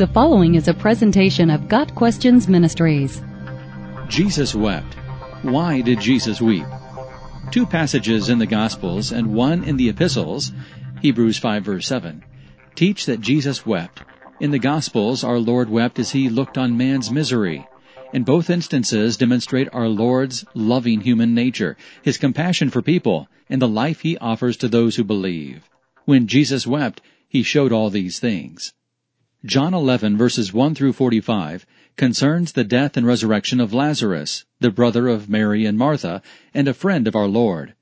The following is a presentation of Got Questions Ministries. Jesus wept. Why did Jesus weep? Two passages in the Gospels and one in the Epistles, Hebrews 5 verse 7, teach that Jesus wept. In the Gospels, our Lord wept as he looked on man's misery. In both instances demonstrate our Lord's loving human nature, his compassion for people, and the life he offers to those who believe. When Jesus wept, he showed all these things. John 11 verses 1 through 45 concerns the death and resurrection of Lazarus, the brother of Mary and Martha, and a friend of our Lord.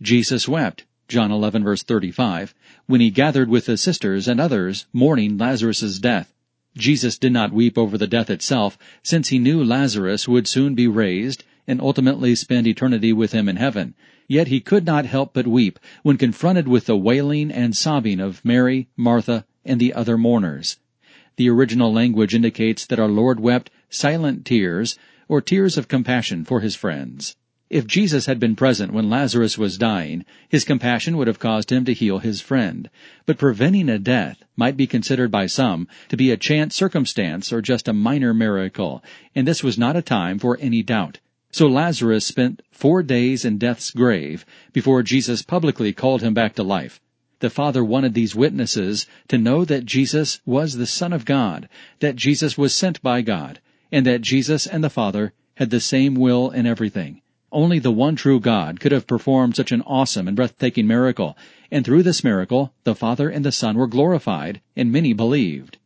Jesus wept, John 11 verse 35, when he gathered with the sisters and others mourning Lazarus' death. Jesus did not weep over the death itself, since he knew Lazarus would soon be raised and ultimately spend eternity with him in heaven. Yet he could not help but weep when confronted with the wailing and sobbing of Mary, Martha, and the other mourners. The original language indicates that our Lord wept silent tears, or tears of compassion for his friends. If Jesus had been present when Lazarus was dying, his compassion would have caused him to heal his friend. But preventing a death might be considered by some to be a chance circumstance or just a minor miracle, and this was not a time for any doubt. So Lazarus spent four days in death's grave before Jesus publicly called him back to life. The Father wanted these witnesses to know that Jesus was the Son of God, that Jesus was sent by God, and that Jesus and the Father had the same will in everything. Only the one true God could have performed such an awesome and breathtaking miracle, and through this miracle, the Father and the Son were glorified, and many believed.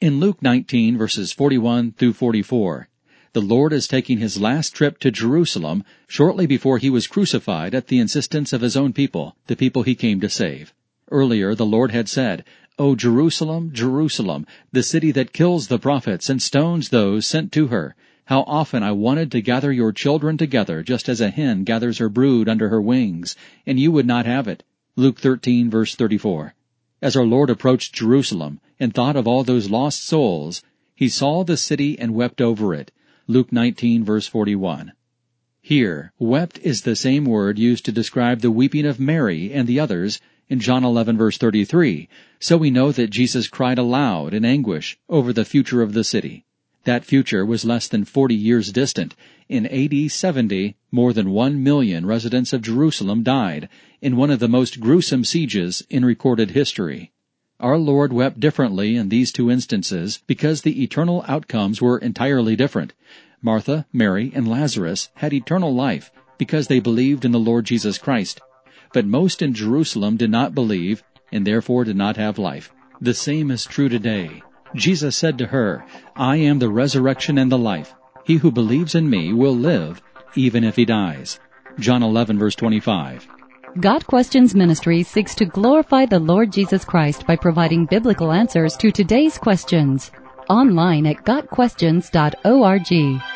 In Luke 19 verses 41 through 44, the Lord is taking his last trip to Jerusalem shortly before he was crucified at the insistence of his own people, the people he came to save. Earlier, the Lord had said, O Jerusalem, Jerusalem, the city that kills the prophets and stones those sent to her. How often I wanted to gather your children together just as a hen gathers her brood under her wings, and you would not have it. Luke 13 verse 34. As our Lord approached Jerusalem and thought of all those lost souls, he saw the city and wept over it. Luke 19 verse 41. Here, wept is the same word used to describe the weeping of Mary and the others in John 11 verse 33, so we know that Jesus cried aloud in anguish over the future of the city. That future was less than 40 years distant. In AD 70, more than 1 million residents of Jerusalem died in one of the most gruesome sieges in recorded history. Our Lord wept differently in these two instances because the eternal outcomes were entirely different. Martha, Mary, and Lazarus had eternal life because they believed in the Lord Jesus Christ. But most in Jerusalem did not believe and therefore did not have life. The same is true today. Jesus said to her, I am the resurrection and the life. He who believes in me will live even if he dies. John 11 verse 25. Got Questions Ministry seeks to glorify the Lord Jesus Christ by providing biblical answers to today's questions. Online at GotQuestions.org.